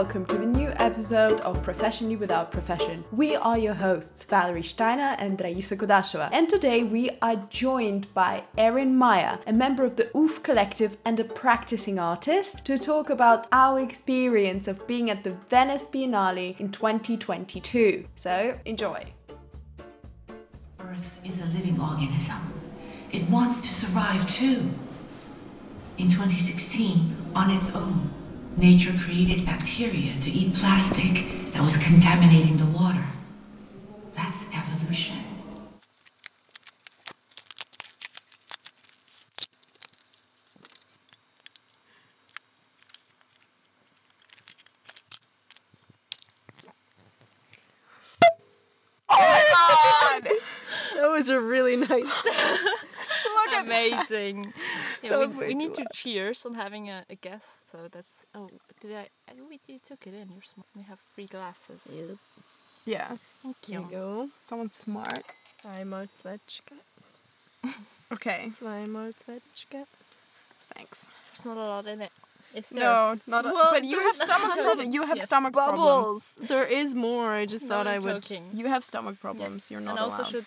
welcome to the new episode of Professionally Without Profession. We are your hosts, Valerie Steiner and Raisa Kodashova, and today we are joined by Erin Maier, a member of the OOF Collective and a practicing artist, to talk about our experience of being at the Venice Biennale in 2022. So, enjoy. Earth is a living organism. It wants to survive too. In 2016, on its own, nature created bacteria to eat plastic that was contaminating the water. That's evolution. Oh that was a really nice. look Amazing. Yeah, That we, was way we too need to cheers on having a, a guest. So that's oh, did I? I we you took it in. You're smart. You have free glasses. Yeah, Thank Here you. you go. someone smart. Zweimalzwetschge. Okay, Zweimalzwetschge. thanks. There's not a lot in it. No, not a, Well, but you have there's stomach problems. of- You have yes, stomach problems. There is more. I just No, thought I I'm would. joking. You have stomach problems. Yes. You're not and also allowed.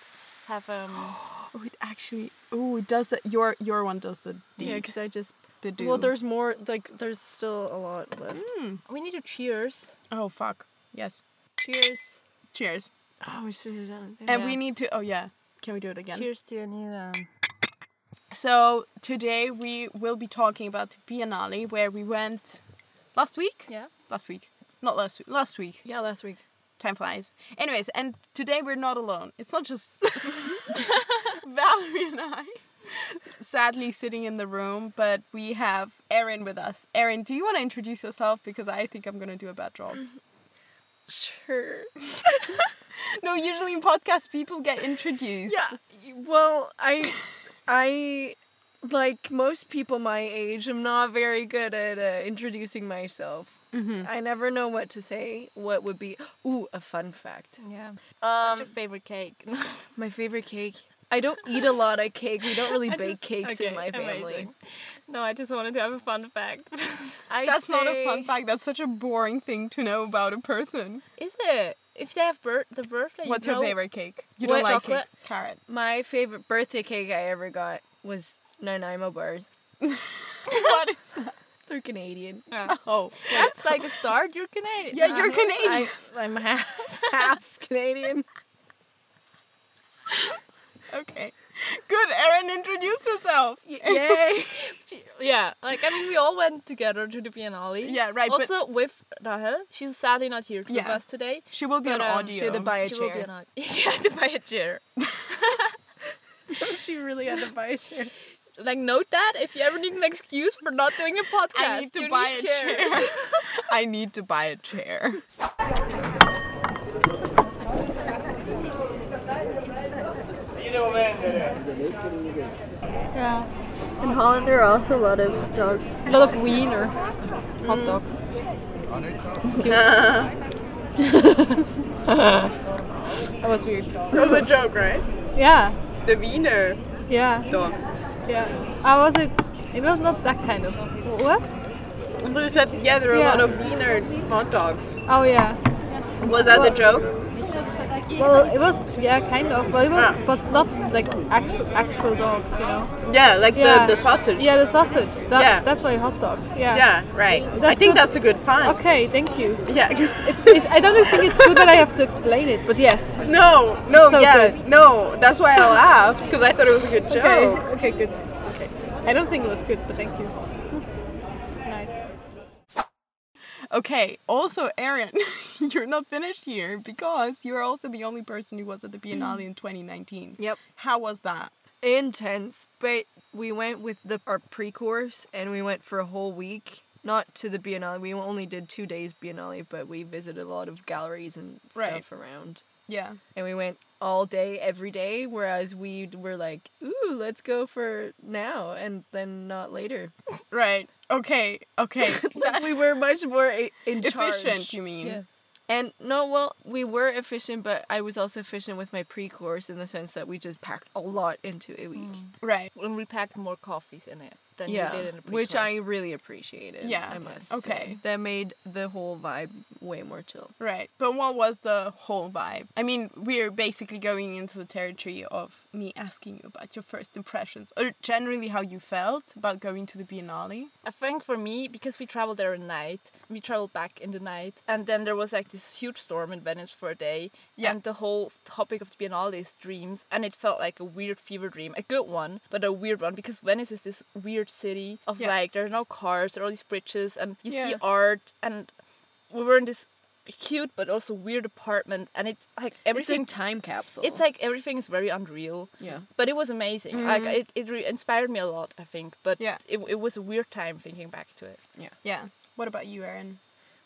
Have um. Oh, it actually. Oh, it does that. Your your one does the Yeah, because I just. the do. Well, there's more. Like, there's still a lot left. Mm. we need to cheers. Oh fuck. Yes. Cheers. Cheers. Oh, we should have done it. And we need to. Oh yeah. Can we do it again? Cheers to your new um. So today we will be talking about the Biennale where we went last week. Yeah. Last week. Not last week. Last week. Yeah, last week. Time flies. Anyways, and today we're not alone. It's not just Valerie and I. Sadly, sitting in the room, but we have Erin with us. Erin, do you want to introduce yourself? Because I think I'm gonna do a bad job. Sure. No, usually in podcasts people get introduced. Yeah. Well, I, I, like most people my age, I'm not very good at uh, introducing myself. Mm-hmm. I never know what to say. What would be? Ooh, a fun fact. Yeah. Um, What's your favorite cake? my favorite cake. I don't eat a lot of cake. We don't really I bake just- cakes in my family. amazing. No, I just wanted to have a fun fact. That's not a fun fact. That's such a boring thing to know about a person. Is it? If they have bir- the birthday. you What's your know- favorite cake? You don't like chocolate? cakes. Carrot. My favorite birthday cake I ever got was Nanaimo bars. what is that? They're Canadian. Yeah. Oh. That's like a start. You're Canadian. Yeah, you're Canadian. I, I'm half, half Canadian. Okay. Good, Erin, introduce yourself. Yay! Yeah, like I mean, we all went together to the Biennale. Yeah, right, Also with Rahel, she's sadly not here with Yeah. us today. She will be But, on um, audio. She had to buy a she will be chair. an she had to buy a chair. she really had to buy a chair. Like note that if you ever need an excuse for not doing a podcast, I need to you buy need a chair. I need to buy a chair. Yeah. In Holland, there are also a lot of dogs. A lot of wiener hot mm. dogs. It's cute. that was weird. That's a joke, right? Yeah, The Wiener yeah, dogs. Yeah. How was it? It was not that kind of. What? You said, yeah, there are Yeah. a lot of Wiener hot dogs. Oh yeah. Was that the joke? Well, it was yeah, kind of. Well, it was, Ah. but not like actual actual dogs, you know. Yeah, like Yeah. the, the sausage. Yeah, the sausage. That, Yeah. That's why hot dog. Yeah. Yeah, right. I think good. that's a good pun. Okay, thank you. Yeah. It's, it's, I don't think it's good that I have to explain it, but yes. no, no, So yeah, good. no. That's why I laughed because I thought it was a good joke. Okay. Okay. Good. Okay. I don't think it was good, but thank you. Nice. Okay, also, Erin, you're not finished here because you're also the only person who was at the Biennale in 2019. Yep. How was that? Intense, but we went with the our pre-course and we went for a whole week. Not to the Biennale. We only did two days Biennale, but we visited a lot of galleries and Right. stuff around. Yeah. And we went all day, every day. Whereas we were like, "Ooh, let's go for now," and then not later. Right. Okay. Okay. Like we were much more i- in Efficient, charge. you mean? Yeah. And no, well, we were efficient, but I was also efficient with my pre-course in the sense that we just packed a lot into a week. Mm. Right. When we packed more coffees in it. Than yeah, you did in the which I really appreciated. Yeah, I must. okay. say. that made the whole vibe way more chill. Right. But what was the whole vibe? I mean, we're basically going into the territory of me asking you about your first impressions or generally how you felt about going to the Biennale. I think for me, because we traveled there at night, we traveled back in the night, and then there was like this huge storm in Venice for a day, Yeah. and the whole topic of the Biennale is dreams, and it felt like a weird fever dream, a good one, but a weird one, because Venice is this weird city of Yeah. like there are no cars, there are all these bridges, and you see art, and we were in this cute but also weird apartment, and it like everything. It's time capsule. it's like everything is very unreal. yeah. But it was amazing. Mm. Like it, it re- inspired me a lot, I think. But Yeah. it, it was a weird time thinking back to it. Yeah. Yeah. What about you, Erin?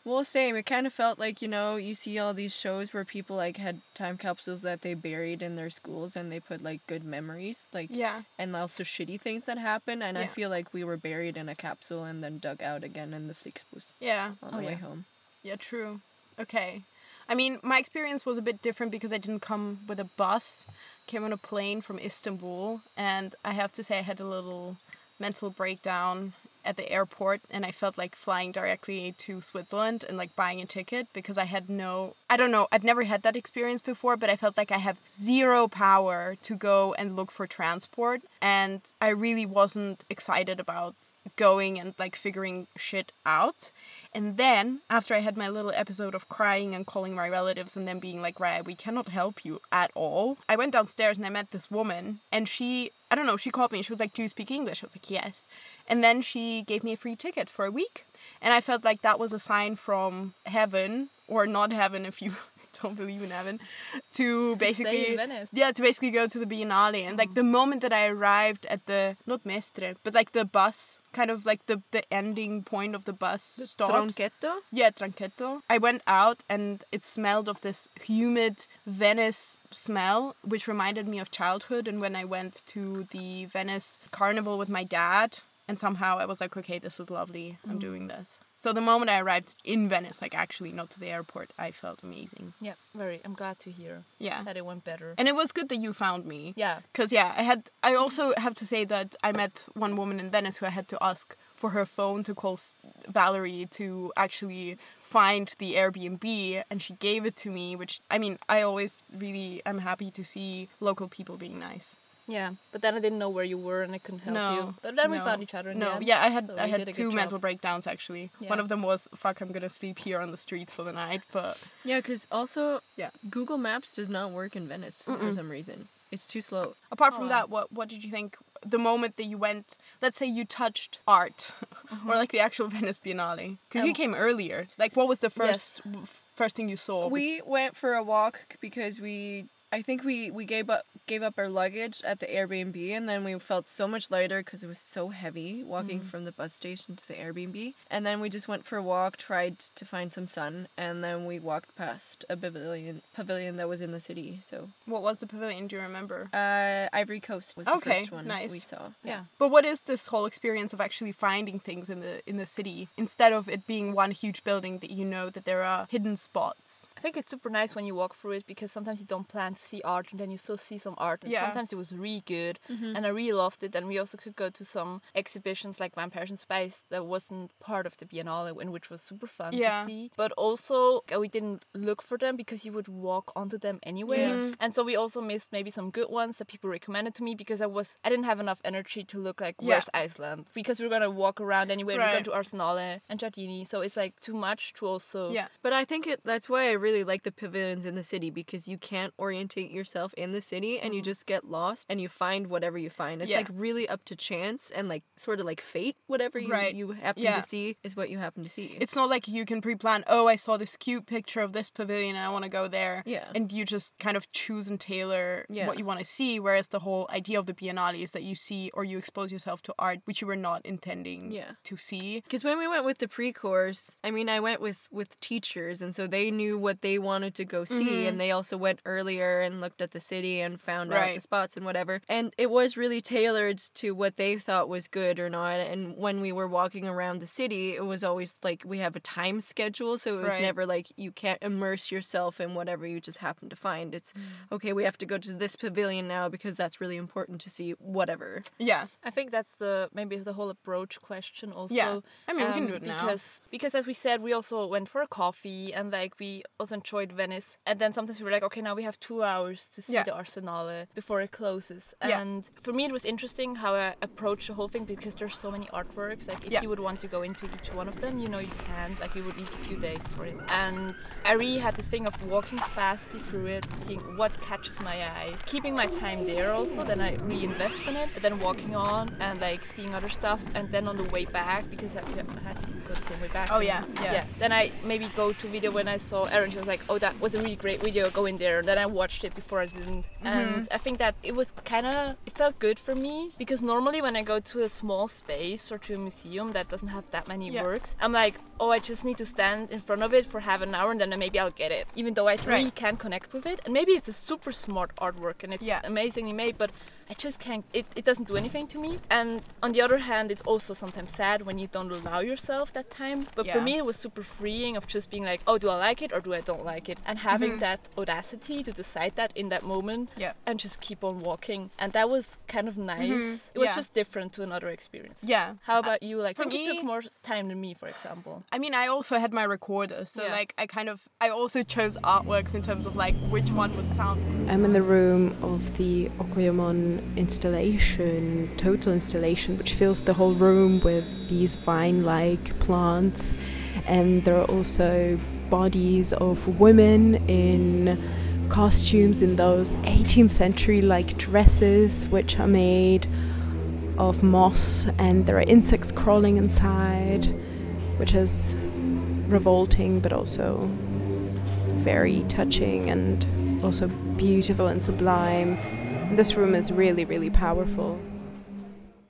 Well, same. It kind of felt like you know you see all these shows where people like had time capsules that they buried in their schools and they put like good memories, like Yeah. and also shitty things that happened. And I feel like we were buried in a capsule and then dug out again in the Flixbus Yeah. on Oh, the way yeah. home. Yeah, true. Okay. I mean, my experience was a bit different because I didn't come with a bus. Came on a plane from Istanbul, and I have to say I had a little mental breakdown at the airport and I felt like flying directly to Switzerland and like buying a ticket because I had no I don't know, I've never had that experience before, but I felt like I have zero power to go and look for transport and I really wasn't excited about going and like figuring shit out. And then after I had my little episode of crying and calling my relatives and then being like, Raya, we cannot help you at all. I went downstairs and I met this woman and she I don't know, she called me. She was like, Do you speak English? I was like, Yes. And then she gave me a free ticket for a week. And I felt like that was a sign from heaven, or not heaven if you don't believe in heaven, to basically Venice. yeah, to basically go to the Biennale. And like the moment that I arrived at the not Mestre, but like the bus, kind of like the the ending point of the bus stops. Tronchetto? Yeah, Tronchetto. I went out and it smelled of this humid Venice smell, which reminded me of childhood. And when I went to the Venice carnival with my dad, and somehow I was like, okay, this is lovely. I'm mm. doing this. So the moment I arrived in Venice, like actually not to the airport, I felt amazing. Yeah, very. I'm glad to hear Yeah. that it went better. And it was good that you found me. yeah. Because yeah, I had. I also have to say that I met one woman in Venice who I had to ask for her phone to call Valerie to actually find the Airbnb, and she gave it to me. Which I mean, I always really am happy to see local people being nice. Yeah, but then I didn't know where you were and I couldn't help no, you. But then we no, found each other in No, the end. yeah, I had so I had two mental job. breakdowns actually. Yeah. One of them was fuck, I'm gonna sleep here on the streets for the night, but Yeah, because also Yeah. Google Maps does not work in Venice for some reason. It's too slow. Apart from Oh, that, what what did you think the moment that you went? Let's say you touched art, or like the actual Venice Biennale, because you Um, came earlier. Like, what was the yes. first first thing you saw? We went for a walk because we I think we we gave up gave up our luggage at the Airbnb and then we felt so much lighter because it was so heavy walking from the bus station to the Airbnb and then we just went for a walk tried to find some sun and then we walked past a pavilion pavilion that was in the city so what was the pavilion? Do you remember? uh Ivory Coast was the first one nice. we saw Yeah. But what is this whole experience of actually finding things in the in the city instead of it being one huge building that you know that there are hidden spots? I think it's super nice when you walk through it because sometimes you don't plan to see art and then you still see some art. And Yeah. sometimes it was really good and I really loved it. And we also could go to some exhibitions like Vampires in Space that wasn't part of the Biennale and which was super fun Yeah. to see. But also uh, we didn't look for them because you would walk onto them anyway. Yeah. And so we also missed maybe some good ones that people recommended to me because I was I didn't have enough energy to look like Yeah. where's Iceland because we were gonna walk around anyway. We're going to Arsenale and Giardini, so it's like too much to also Yeah. But I think it, that's why I really like the pavilions in the city because you can't orientate yourself in the city and you just get lost and you find whatever you find. It's Yeah. like really up to chance and like sort of like fate. Whatever you, Right. you happen Yeah. to see is what you happen to see. It's not like you can pre-plan. Oh, I saw this cute picture of this pavilion and I want to go there. Yeah. And you just kind of choose and tailor Yeah. what you want to see. Whereas the whole idea of the Biennale is that you see or you expose yourself to art which you were not intending Yeah. to see. Because when we went with the pre-course, I mean, I went with with teachers, and so they knew what they wanted to go see, Mm-hmm. and they also went earlier there and looked at the city and found out the spots and whatever. And it was really tailored to what they thought was good or not. And when we were walking around the city, it was always like we have a time schedule, so it was Right. never like you can't immerse yourself in whatever you just happen to find. It's okay, we have to go to this pavilion now because that's really important to see whatever. Yeah. I think that's the maybe the whole approach question also. Yeah. I mean, we can um, do it now. because because as we said, we also went for a coffee and like we also enjoyed Venice. And then sometimes we were like, okay, now we have two hours to see Yeah. the Arsenale uh, before it closes. Yeah. And for me, it was interesting how I approached the whole thing because there's so many artworks. Like if Yeah. you would want to go into each one of them, you know you can't. Like you would need a few days for it. And I really had this thing of walking fastly through it, seeing what catches my eye, keeping my time there also. Then I reinvest in it, and then walking on and like seeing other stuff. And then on the way back, because I I had to go the same way back. Oh, yeah, yeah. Yeah. Then I maybe go to video when I saw Erin. She was like, "Oh, that was a really great video. Go in there." Then I watched it before I didn't, Mm-hmm. and I think that it was kind of it felt good for me because normally when I go to a small space or to a museum that doesn't have that many Yeah. works, I'm like, "Oh, I just need to stand in front of it for half an hour and then maybe I'll get it." Even though I really can't connect with it, and maybe it's a super smart artwork and it's Yeah. amazingly made, but I just can't. It, it doesn't do anything to me. And on the other hand, it's also sometimes sad when you don't allow yourself that time. But for me, it was super freeing of just being like, oh, do I like it or do I don't like it? And having Mhm. that audacity to decide that in that moment Yeah. and just keep on walking. And that was kind of nice. Mhm. It was Yeah. just different to another experience. Yeah. How about you? Like, for I think you took more time than me, for example. I mean, I also had my recorder, so Yeah. like I kind of I also chose artworks in terms of like which one would sound. I'm in the room of the Okoyomon installation, total installation, which fills the whole room with these vine-like plants, and there are also bodies of women in costumes in those 18th century like dresses, which are made of moss, and there are insects crawling inside, which is revolting but also very touching and also beautiful and sublime. This room is really, really powerful.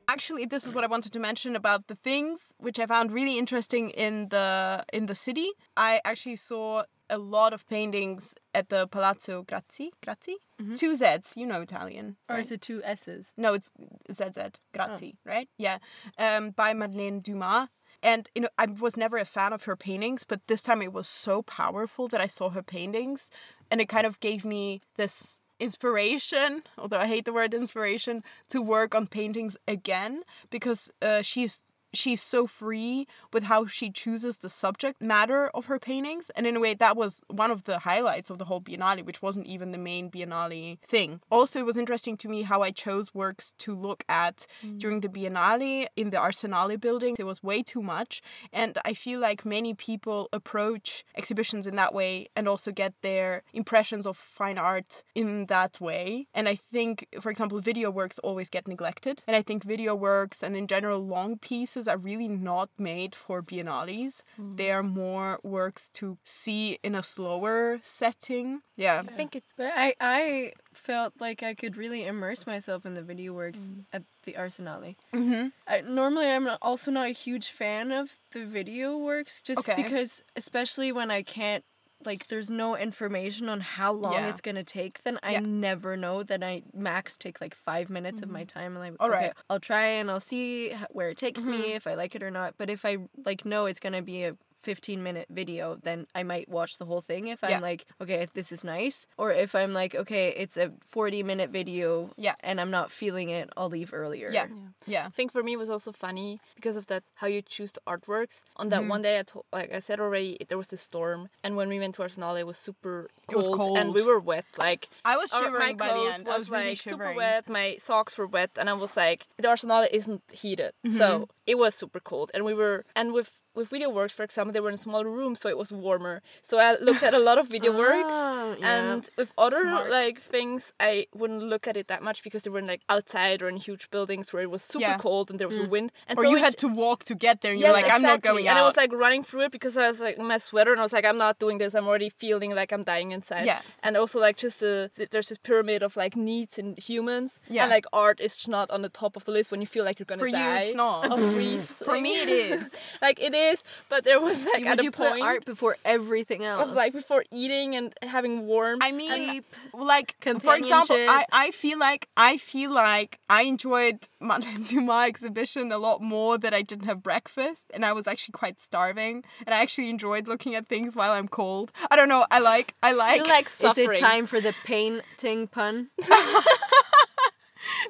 Actually, this is what I wanted to mention about the things which I found really interesting in the in the city. I actually saw a lot of paintings at the Palazzo Grazi. Grazi? Two Z's. You know Italian. Or right? is it two S's? No, it's ZZ. Grazi, right? Yeah. Um, by Marlene Dumas. And you know, I was never a fan of her paintings, but this time it was so powerful that I saw her paintings, and it kind of gave me this inspiration. Although I hate the word inspiration, to work on paintings again because uh, she's she's so free with how she chooses the subject matter of her paintings. And in a way that was one of the highlights of the whole biennale which wasn't even the main biennale thing. Also it was interesting to me how i chose works to look at mm. during the biennale in the arsenale building. It was way too much. And i feel like many people approach exhibitions in that way and also get their impressions of fine art in that way. And i think for example video works always get neglected. And i think video works and in general long pieces are really not made for biennales they are more works to see in a slower setting yeah I think it's But I, I felt like I could really immerse myself in the video works at the Arsenale. mm-hmm. I, normally, I'm also not a huge fan of the video works, just Okay. because, especially when I can't, like, there's no information on how long Yeah. it's gonna take. Then I Yeah. Mm-hmm. never know. Then I max take like five minutes of my time, and I'm All okay, right. Mm-hmm. I'll try and I'll see where it takes me if I like it or not. But if I like know it's gonna be a 15 minute video, then I might watch the whole thing if I'm Yeah. like, okay, this is nice. Or if I'm like, okay, it's a 40 minute video Yeah. and I'm not feeling it, I'll leave earlier. yeah yeah I think for me it was also funny because of that how you choose the artworks. On that Mm-hmm. one day, I told, like I said already, it- there was the storm, and when we went to Arsenal, it was super It was cold, and we were wet. Like i was shivering my by the coat end i was, was really like super wet. My socks were wet, and I was like, the Arsenal isn't heated, Mm-hmm. so it was super cold. And we were, and with with video works, for example, they were in smaller room, so it was warmer. So I looked at a lot of video works, Ah, yeah. and with other Smart. like things, I wouldn't look at it that much because they were in like outside or in huge buildings where it was super Yeah. cold and there was a wind. And or so you had to walk to get there and you're like i'm not going and I was like running through it because I was like in my sweater and I was like, I'm not doing this. I'm already feeling like I'm dying inside. Yeah. And also like just the th- there's this pyramid of like needs in humans. Yeah. And like art is not on the top of the list when you feel like you're gonna For you, die. it's not. Of freeze. For me, it is. like it is, but there was like at Would a you point art before everything else? of like before eating and having warm I mean, sleep. like for example, I, companionship. I feel like I feel like I enjoyed Madame Dumas exhibition a lot more that I didn't have breakfast and I was actually quite starving and I actually enjoyed looking at things while I'm cold. I don't know. I like I like, You like Is suffering. it time for the painting pun?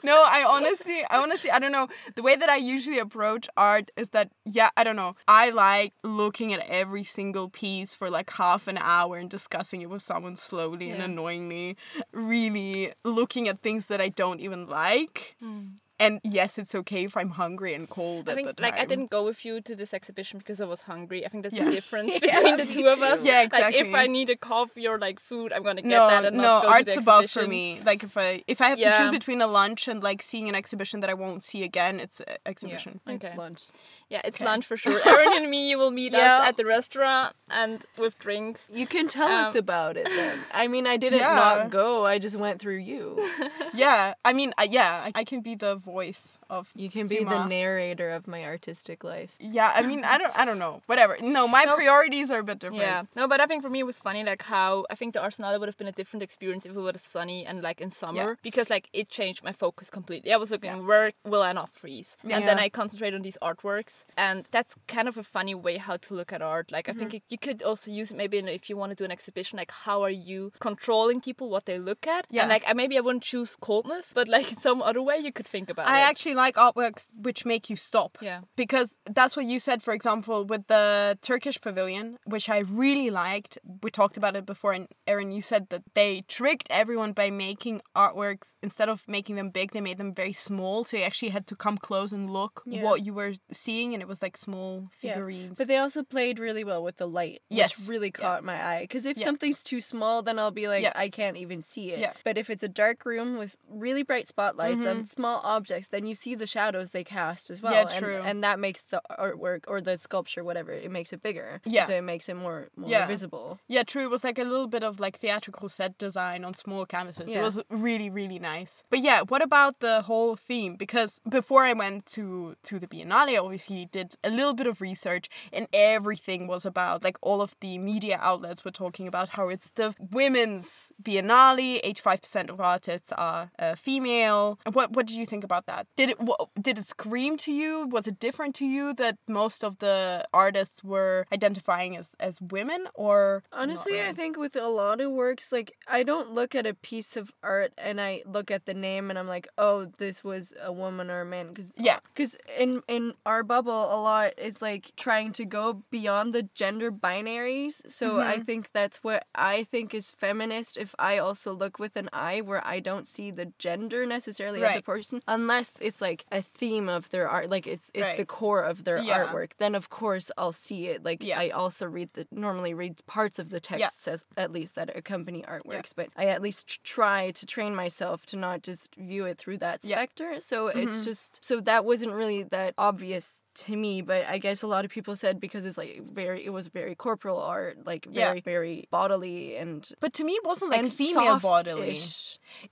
No, I honestly I honestly I don't know. The way that I usually approach art is that yeah, I don't know. I like looking at every single piece for like half an hour and discussing it with someone slowly and Yeah. annoyingly. Really looking at things that I don't even like. Mm. And yes, it's okay if I'm hungry and cold I at think the time. like I didn't go with you to this exhibition because I was hungry. I think that's Yeah. the difference Yeah, between the me two of us. too. Yeah, Like if. I need a coffee or like food, I'm gonna get no, that and no, not go art's to the above for me. Like if I if I have to choose between a lunch and like seeing an exhibition that I won't see again, it's a exhibition. Okay. It's lunch. Yeah, it's Okay. lunch for sure. Erin and me, you will meet Yeah. us at the restaurant and with drinks. You can tell us Um, about it then. I mean, I didn't Yeah. not go. I just went through you. Yeah, I mean, uh, yeah, I, I can be the voice of. You can be the narrator of my artistic life. Yeah, I mean, I don't, I don't know, whatever. No, my No. priorities are a bit different. Yeah, no, but I think for me it was funny like how I think the Arsenal would have been a different experience if it was sunny and like in summer because like it changed my focus completely. I was looking where will I not freeze, and then I concentrate on these artworks, and that's kind of a funny way how to look at art. Like I think Mm-hmm. it, you could also use it maybe in, if you want to do an exhibition, like how are you controlling people what they look at? Yeah. and like I maybe I wouldn't choose coldness, but like some other way you could think about I it. actually like artworks which make you stop. Yeah. Because that's what you said, for example, with the Turkish pavilion, which I really liked. We talked about it before, and Erin, you said that they tricked everyone by making artworks instead of making them big, they made them very small. So you actually had to come close and look Yeah. what you were seeing, and it was like small Yeah. figurines. But they also played really well with the light, Yes. which really Yeah. caught my eye. Because if Yeah. something's too small, then I'll be like, Yeah. I can't even see it. Yeah. But if it's a dark room with really bright spotlights Mhm. and small objects, then you see the shadows they cast as well. Yeah, and, true. And that makes the artwork or the sculpture, whatever, it makes it bigger. Yeah. So it makes it more more Yeah. visible. Yeah, true. It was like a little bit of like theatrical set design on small canvases. It was really, really nice. But yeah, what about the whole theme? Because before I went to to the Biennale, I obviously did a little bit of research, and everything was about like all of the media outlets were talking about how it's the women's Biennale. Eighty five percent of artists are uh, female. What what did you think about that? Did it wha- did it scream to you? Was it different to you that most of the artists were identifying as as women or Honestly, I think with a lot of works, like I don't look at a piece of art and I look at the name and I'm like, oh, this was a woman or a man. Cause Yeah. Because in in our bubble, a lot is like trying to go beyond the gender binaries. So I mm-hmm. think that's what I think is feminist. If I also look with an eye where I don't see the gender necessarily of the person, unless it's like a theme of their art, like it's it's the core of their Yeah. artwork. Then of course I'll see it. Like Yeah. I also read the normally read parts of the texts as at least that accompany artworks, but I at least try to train myself to not just view it through that Yeah. specter. So it's Mhm. just so that wasn't really that obvious to me, but I guess a lot of people said because it's like very it was very corporal art, like Yeah. very very bodily and But to me, it wasn't like and female bodily.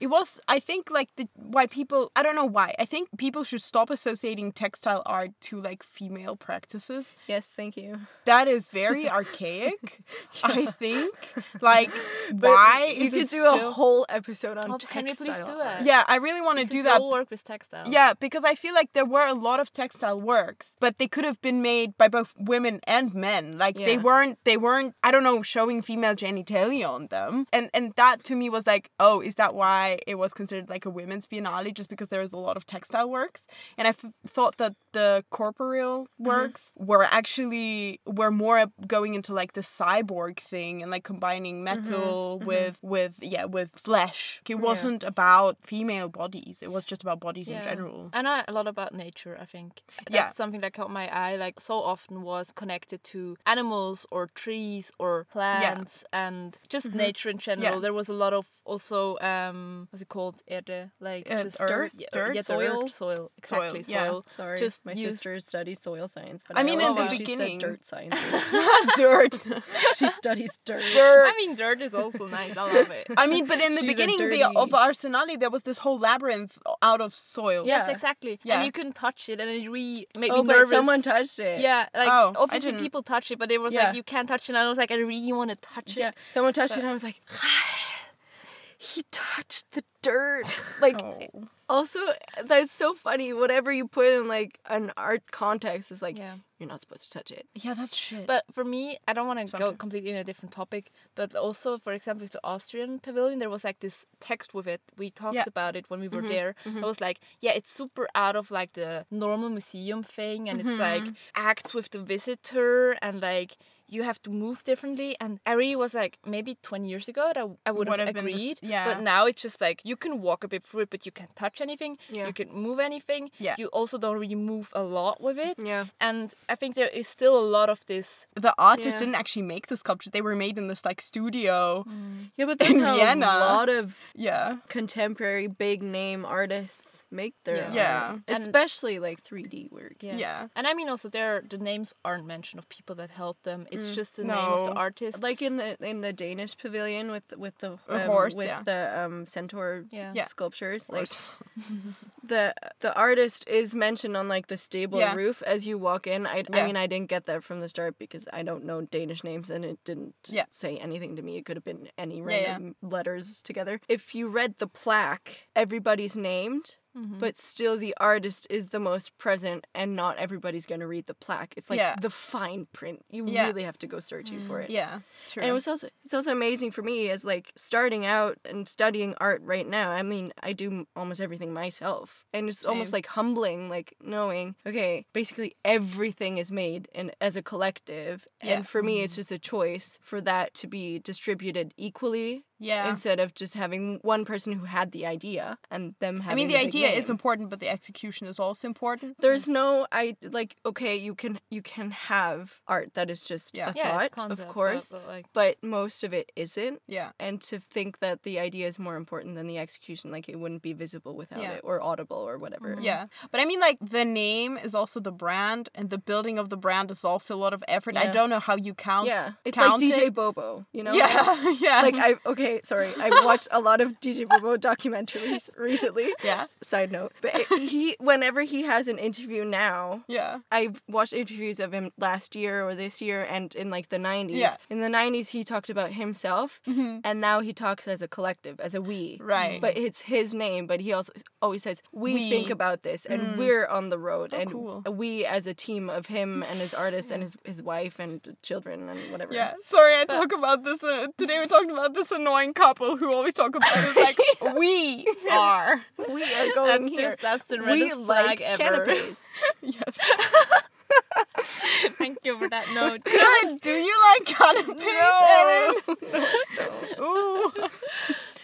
It was, I think, like the why people. I don't know why. I think people should stop associating textile art to like female practices. Yes, thank you. That is very archaic. I think. Like, But why you is could it do still? a whole episode on Oh, can you please do it? yeah, I really want to Because do we that. all work with textiles. Yeah, because I feel like there were a lot of textile works, but they could have been made by both women and men. Like they weren't they weren't I don't know showing female genitalia on them. And and that to me was like, oh, is that why it was considered like a women's biennale just because there was a lot of textile works? And I f- thought that the corporeal mm-hmm. works were actually were more going into like the cyborg thing and like combining mm-hmm. metal mm-hmm. with with yeah with flesh. It wasn't about female bodies. It was just about bodies in general. And I, a lot about nature, I think. That's Yeah. something that caught my eye, like so often was connected to animals or trees or plants and just nature in general. Mm-hmm. Yeah. There was a lot of also um what's it called? Erde, like Uh, just earth? yeah, Dirt? yeah, Soil? soil, soil, exactly, yeah. soil. Sorry. Just My used- sister studies soil science, but I mean, in the think she said beginning- dirt science. dirt. she studies dirt. Dirt. I mean, dirt is also nice. I love it. I mean, but in the She's a beginning the, dirty- of Arsenali, there was this whole labyrinth out of soil. Yes, Yeah. exactly. Yeah. And you couldn't touch it, and it really made Oh, me but someone touched it. Yeah, like Oh, obviously people touch it, but it was Yeah. like you can't touch it. And I was like, I really want to touch Yeah, it. someone touched it, and I was like, he touched the dirt. Like, Oh. also, that's so funny. Whatever you put in like an art context is like, Yeah. You're not supposed to touch it. Yeah, that's shit. But for me, I don't want to go completely in a different topic. But also, for example, with the Austrian pavilion, there was like this text with it. We talked Yeah. about it when we were mm-hmm. there. Mm-hmm. I was like, yeah, it's super out of like the normal museum thing, and it's mm-hmm. like acts with the visitor, and like you have to move differently. And I really was like, maybe 20 years ago, that I would have Would have been the s- agreed. yeah. But now it's just like you can walk a bit through it, but you can't touch anything. Yeah. You can move anything. Yeah. You also don't really move a lot with it. Yeah. And I think there is still a lot of this the artists Yeah. didn't actually make the sculptures; they were made in this like studio. Mm. Yeah, but that's In how Vienna. a lot of Yeah, contemporary big name artists make their Yeah. Yeah. Especially like 3D work. Yes. Yeah. And I mean also there the names aren't mentioned of people that helped them. It's just the name of the No. artist. Like in the in the Danish pavilion with with the um, horse, with yeah. the um, centaur Yeah. Yeah. sculptures, like the the artist is mentioned on like the stable Yeah. roof as you walk in. I, Yeah. I mean I didn't get that from the start because I don't know Danish names and it didn't Yeah. say anything to me. It could have been any Yeah, yeah. random letters together. If you read the plaque, everybody's named. Mm-hmm. But still, the artist is the most present, and not everybody's gonna read the plaque. It's like Yeah. the fine print. You Yeah. really have to go searching for it. yeah, true. And it was also it's also amazing for me as like starting out and studying art right now. I mean, I do almost everything myself, and it's almost like humbling, like knowing okay, basically everything is made and as a collective, Yeah. and for me, it's just a choice for that to be distributed equally. Yeah. Instead of just having one person who had the idea and them having I mean, the big idea is important, but the execution is also important. There's no I like okay you can you can have art that is just Yeah. a yeah, thought concept, of course but, like but most of it isn't Yeah, and to think that the idea is more important than the execution like it wouldn't be visible without Yeah. it or audible or whatever mm-hmm. yeah. But I mean, like the name is also the brand, and the building of the brand is also a lot of effort. I don't know how you count. yeah it's count like dj it. bobo you know Yeah, yeah. like i okay sorry i've watched a lot of dj bobo documentaries recently yeah, side note but he whenever he has an interview now yeah, I've watched interviews of him last year or this year and in like the 90s. Yeah. In the 90s, he talked about himself Mhm. and now he talks as a collective, as a we. Right. But it's his name, but he also always says, We, We. think about this and Mm. we're on the road. Oh, and cool. we as a team of him and his artists and his, his wife and children and whatever. Yeah, sorry, I talk about this. Uh, today we talked about this annoying couple who always talk about it like we are. We are going That's here. just- that's the we reddest flag like ever. canapes. Yes. Thank you for that note. Good. Do you like canapes, Erin? Ooh.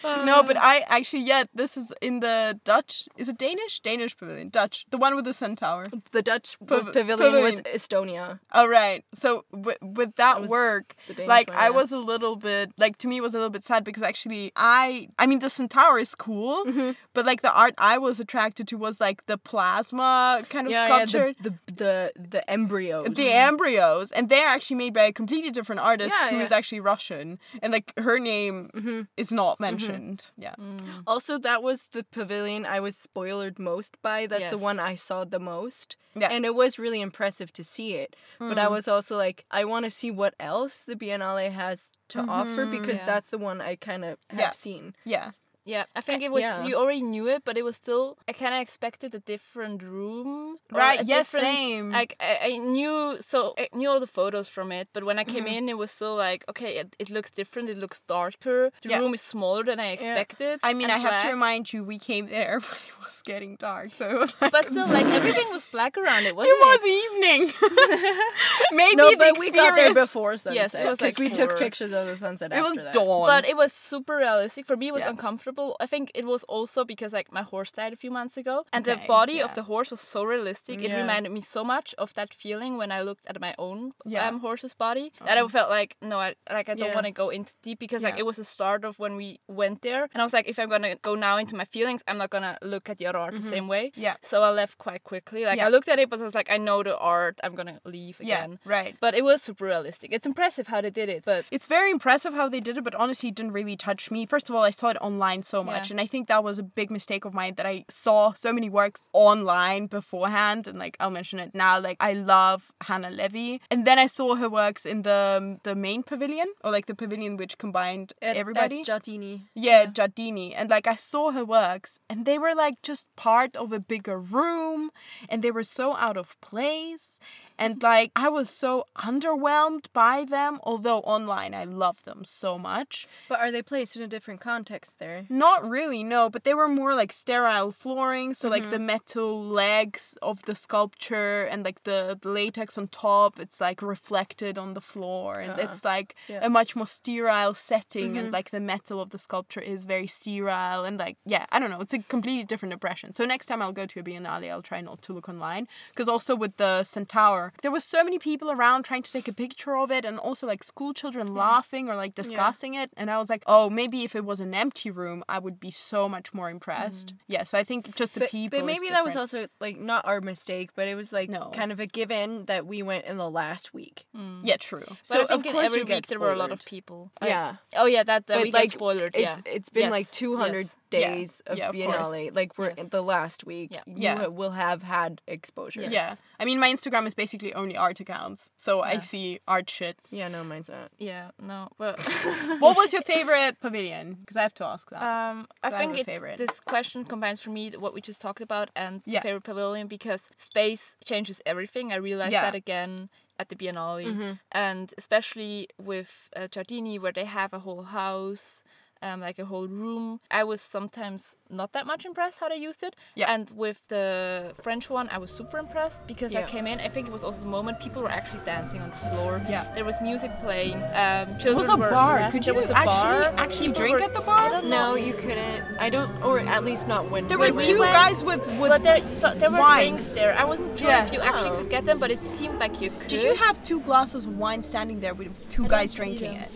No, but I actually, yeah, this is in the Dutch. Is it Danish? Danish pavilion. Dutch. The one with the centaur. The Dutch Pav- pavilion, was. Estonia. Oh right. So with with that work, like one, I was a little bit like to me it was a little bit sad because actually I I mean the centaur is cool, Mm-hmm. but like the art I was attracted to was like the plasma kind of Yeah, sculpture. yeah, the, the the the embryos. the embryos and they're actually made by a completely different artist Yeah, who yeah. is actually russian and like her name is not mentioned yeah mm. Also, that was the pavilion I was spoiled most by. That's the one I saw the most. Yeah. And it was really impressive to see it. But I mm. was also like, I want to see what else the Biennale has to mm-hmm. offer because Yeah. that's the one I kind of have Yeah. seen. yeah Yeah, I think it was. yeah. You already knew it, but it was still. I kind of expected a different room. Right, yes, same. Like I, I knew, so I knew all the photos from it, but when I came Mm-hmm. in, it was still like, okay, it, it looks different. It looks darker. The Yeah. room is smaller than I expected. i mean i have to remind you we came there when it was getting dark so it was like But still, like everything was black around it, wasn't it it? was evening maybe No, but we got there before sunset. Yes, it was, because like, we took pictures of the sunset it was that. dawn But it was super realistic. For me, it was Yeah. Uncomfortable. I think it was also because like my horse died a few months ago, and the body yeah. of the horse was so realistic realistic. It reminded me so much of that feeling when I looked at my own Yeah. um, horse's body that I felt like no, I like I don't Yeah. want to go into deep because like Yeah. it was the start of when we went there, and I was like, if I'm gonna go now into my feelings, I'm not gonna look at the other art the same way. Yeah. So I left quite quickly. Like Yeah. I looked at it, but I was like, I know the art. I'm gonna leave Yeah, again. right. But it was super realistic. It's impressive how they did it, but It's very impressive how they did it, but honestly, it didn't really touch me. First of all, I saw it online so much, Yeah. and I think that was a big mistake of mine that I saw so many works online beforehand, and like I'll mention it now. Like I love Hannah Levy, and then I saw her works in the um, the main pavilion, or like the pavilion which combined At, everybody. At Giardini. Yeah, Giardini. And like I saw her works and they were like just part of a bigger room and they were so out of place. And like I was so underwhelmed by them, although online I love them so much. But are they placed in a different context there? Not really, no, but they were more like sterile flooring, so Mm-hmm. like the metal legs of the sculpture and like the, the latex on top, it's like reflected on the floor and Uh-uh. it's like Yeah. Mm-hmm. a much more sterile setting and like the metal of the sculpture is very sterile and like yeah, I don't know, it's a completely different impression. So next time I'll go to a biennale, I'll try not to look online because also with the centaur, there was so many people around trying to take a picture of it and also like school children laughing or like discussing it and I was like, "Oh, maybe if it was an empty room, I would be so much more impressed." Mm-hmm. Yeah, so I think just the But, people but maybe that was also like not our mistake, but it was like No. kind of a given that we went in the last week. Mm. Yeah, true. so So I think of course every week there were a lot of people. Like- Yeah. Oh yeah, that, that But, we like, spoiled. It's yeah. it's been Yes, like 200 yes. Days of Yeah, of course. Biennale. Like we're Yes. in the last week. Yeah. you yeah. will have had exposure. Yes. Yeah. I mean, my Instagram is basically only art accounts, so I see art shit. Yeah, no, mine's not. Yeah, no, but What was your favorite pavilion? Because I have to ask that. um, I I think a it, favorite. this question combines for me what we just talked about and Yeah. the favorite pavilion because space changes everything. I realized Yeah. that again at the Biennale, and especially with uh, Giardini, where they have a whole house. Um, like a whole room. I was sometimes not that much impressed how they used it. Yeah. And with the French one, I was super impressed because I came in. I think it was also the moment people were actually dancing on the floor. Yeah. There was music playing. Um, There children was a were bar. laughing. Could you was a actually bar. actually People drink were- at the bar? I don't know. No, you couldn't. I don't, or at least not when There were went. two went- guys with with. But there, so there were wine. drinks there. I wasn't sure Yeah. if you actually Oh. could get them, but it seemed like you could. Did you have two glasses of wine standing there with two I guys drinking it?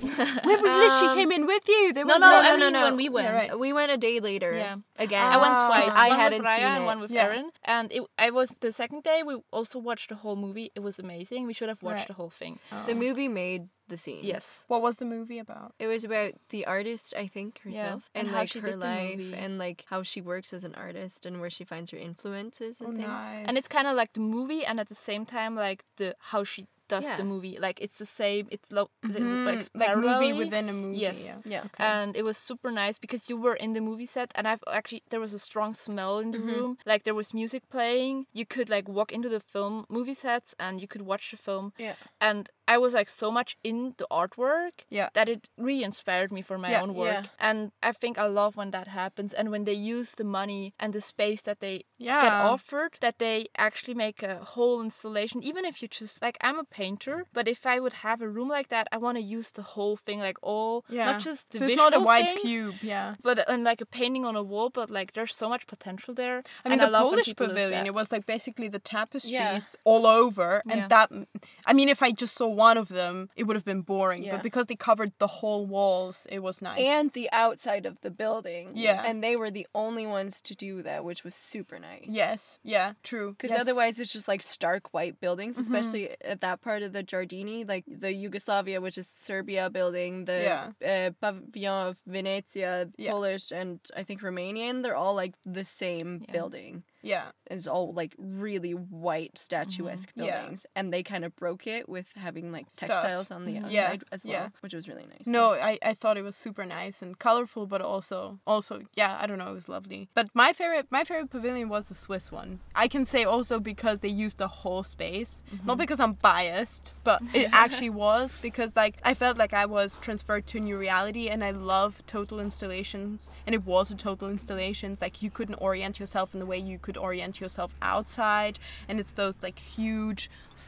Wait, we literally Um, came in with you. They No, were no, there. I no, mean no. when we went. right. We went a day later. Yeah. Again. I went Ah. twice. Because I one hadn't with Raya seen and it. one with Yeah. Erin. And it, I was the second day. We also watched the whole movie. It was amazing. We should have watched Right. the whole thing. The movie made the scene. Yes. What was the movie about? It was about the artist, I think, herself, and and, like her life, and like how she works as an artist, and where she finds her influences and Oh, things. nice. And it's kind of like the movie, and at the same time, like the how she does Yeah. the movie. Like it's the same. It's lo- the- Mhm, like, like movie within a movie. Yes. Yeah. Yeah. and it was super nice because you were in the movie set and i've actually there was a strong smell in the Mm-hmm. room like there was music playing you could like walk into the film movie sets and you could watch the film Yeah. and i was like so much in the artwork Yeah. that it really inspired me for my Yeah. own work Yeah. and i think i love when that happens and when they use the money and the space that they get offered that they actually make a whole installation even if you just like i'm a painter but if i would have a room like that i want to use the whole thing like all Yeah. not just the so it's not a white things, cube. Yeah. but and like a painting on a wall but like there's so much potential there I mean, and the love Polish pavilion, it was like basically the tapestries all over. And Yeah. that, I mean, if I just saw one of them, it would have been boring. Yeah. But because they covered the whole walls, it was nice. And the outside of the building. Yeah. And they were the only ones to do that, which was super nice. yes, yeah, true. Because Yes. otherwise, it's just like stark white buildings, Mm-hmm. especially at that part of the Giardini, like the Yugoslavia, which is Serbia building, the Yeah. uh, Pavilion of Venezia, Yeah. Polish, and I think Romanian. They're all like the same Yeah. building. Yeah, It's all like really white statuesque Mm-hmm. Yeah. buildings, and they kind of broke it with having like Stuff. textiles on the Mhm. outside Yeah, as well, yeah. which was really nice. No, I, I thought it was super nice and colorful, but also also yeah, I don't know, it was lovely. But my favorite my favorite pavilion was the Swiss one. I can say also because they used the whole space, not because I'm biased, but it actually was because like I felt like I was transferred to a new reality, and I love total installations, and it was a total installations. Like you couldn't orient yourself in the way you could orient yourself outside and it's those like huge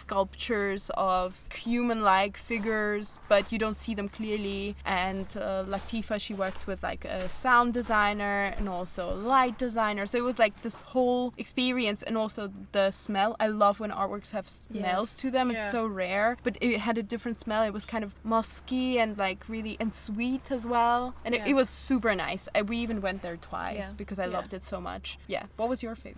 sculptures of human-like figures but you don't see them clearly. And uh, latifa she worked with like a sound designer and also a light designer. So it was like this whole experience and also the smell. I love when artworks have smells Yes. to them. It's Yeah. so rare but it had a different smell. It was kind of musky and like really and sweet as well. And it, Yeah. it was super nice. I, we even went there twice Yeah. because i loved it so much. Yeah. What was your favorite